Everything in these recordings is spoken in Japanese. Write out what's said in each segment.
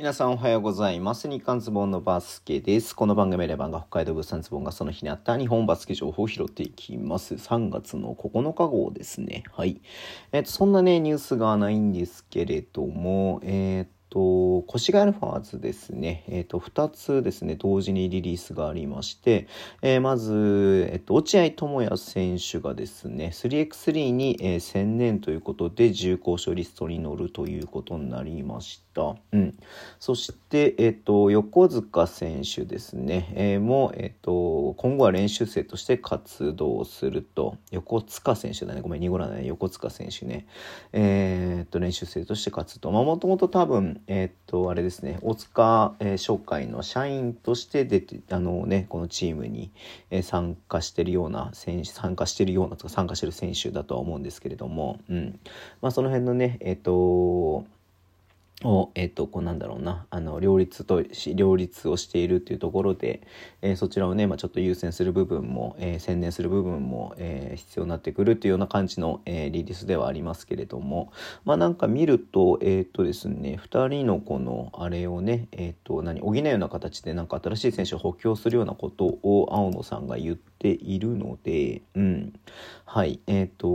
皆さんおはようございます。日刊ズボンのバスケです。この番組レバンが北海道物産ズボンがその日にあった日本バスケ情報を拾っていきます。3月の9日号ですね。はい。えっ、と、そんなね、ニュースがないんですけれども、えっ、と、越谷アルファーズですね、えっ、ー、と、2つですね、同時にリリースがありまして、えー、まず、えっ、と、落合智也選手がですね、3x3 に、えー、専念ということで、重厚賞リストに乗るということになりました。うん。そして、えっ、と、横塚選手ですね、えー、も、えっ、と、今後は練習生として活動すると、横塚選手だね、ごめん、濁らない、横塚選手ね、えっと、練習生として活動。まあ、もともと多分、えー、っと、あれですね、大塚、えー、商会の社員として出て、あのね、このチームに、え、参加してるような選手、参加してるようなとか、参加してる選手だとは思うんですけれども、うん。まあ、その辺のね、えっと、を、えっ、ー、と、こうなんだろうな、あの、両立と、両立をしているっていうところで、えー、そちらをね、まあ、ちょっと優先する部分も、えー、専念する部分も、え必要になってくるっていうような感じの、えリリースではありますけれども、まあ、なんか見ると、えっ、とですね、2人のこの、あれをね、えっ、と、何、補うような形で、なんか新しい選手を補強するようなことを青野さんが言っているので、うん。はい、えっ、と、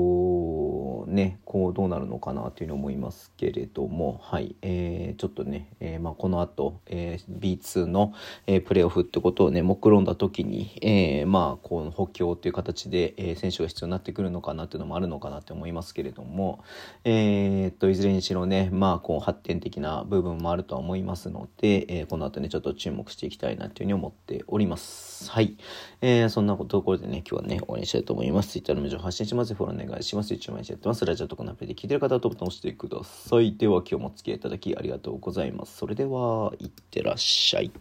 ね、こうどうなるのかなというふうに思いますけれども、はい、えーえ、ちょっとね、えー、まあ、この後、えー、B2 の、えプレーオフってことをね、目論んだ時に、えまあ、この補強という形で、え選手が必要になってくるのかなっていうのもあるのかなって思いますけれども、えっと、いずれにしろね、まあ、こう、発展的な部分もあるとは思いますので、えこの後ね、ちょっと注目していきたいなというふうに思っております。はい。えそんなところでね、今日はね、終わりにしたいと思います。Twitter の無情発信します。フォローお願いします。y o u t u b 毎日やってます。ラジオとかのアプリで聞いてる方はトップ押してください。では、今日もお付き合いいただきありがとうございます。それでは、いってらっしゃい。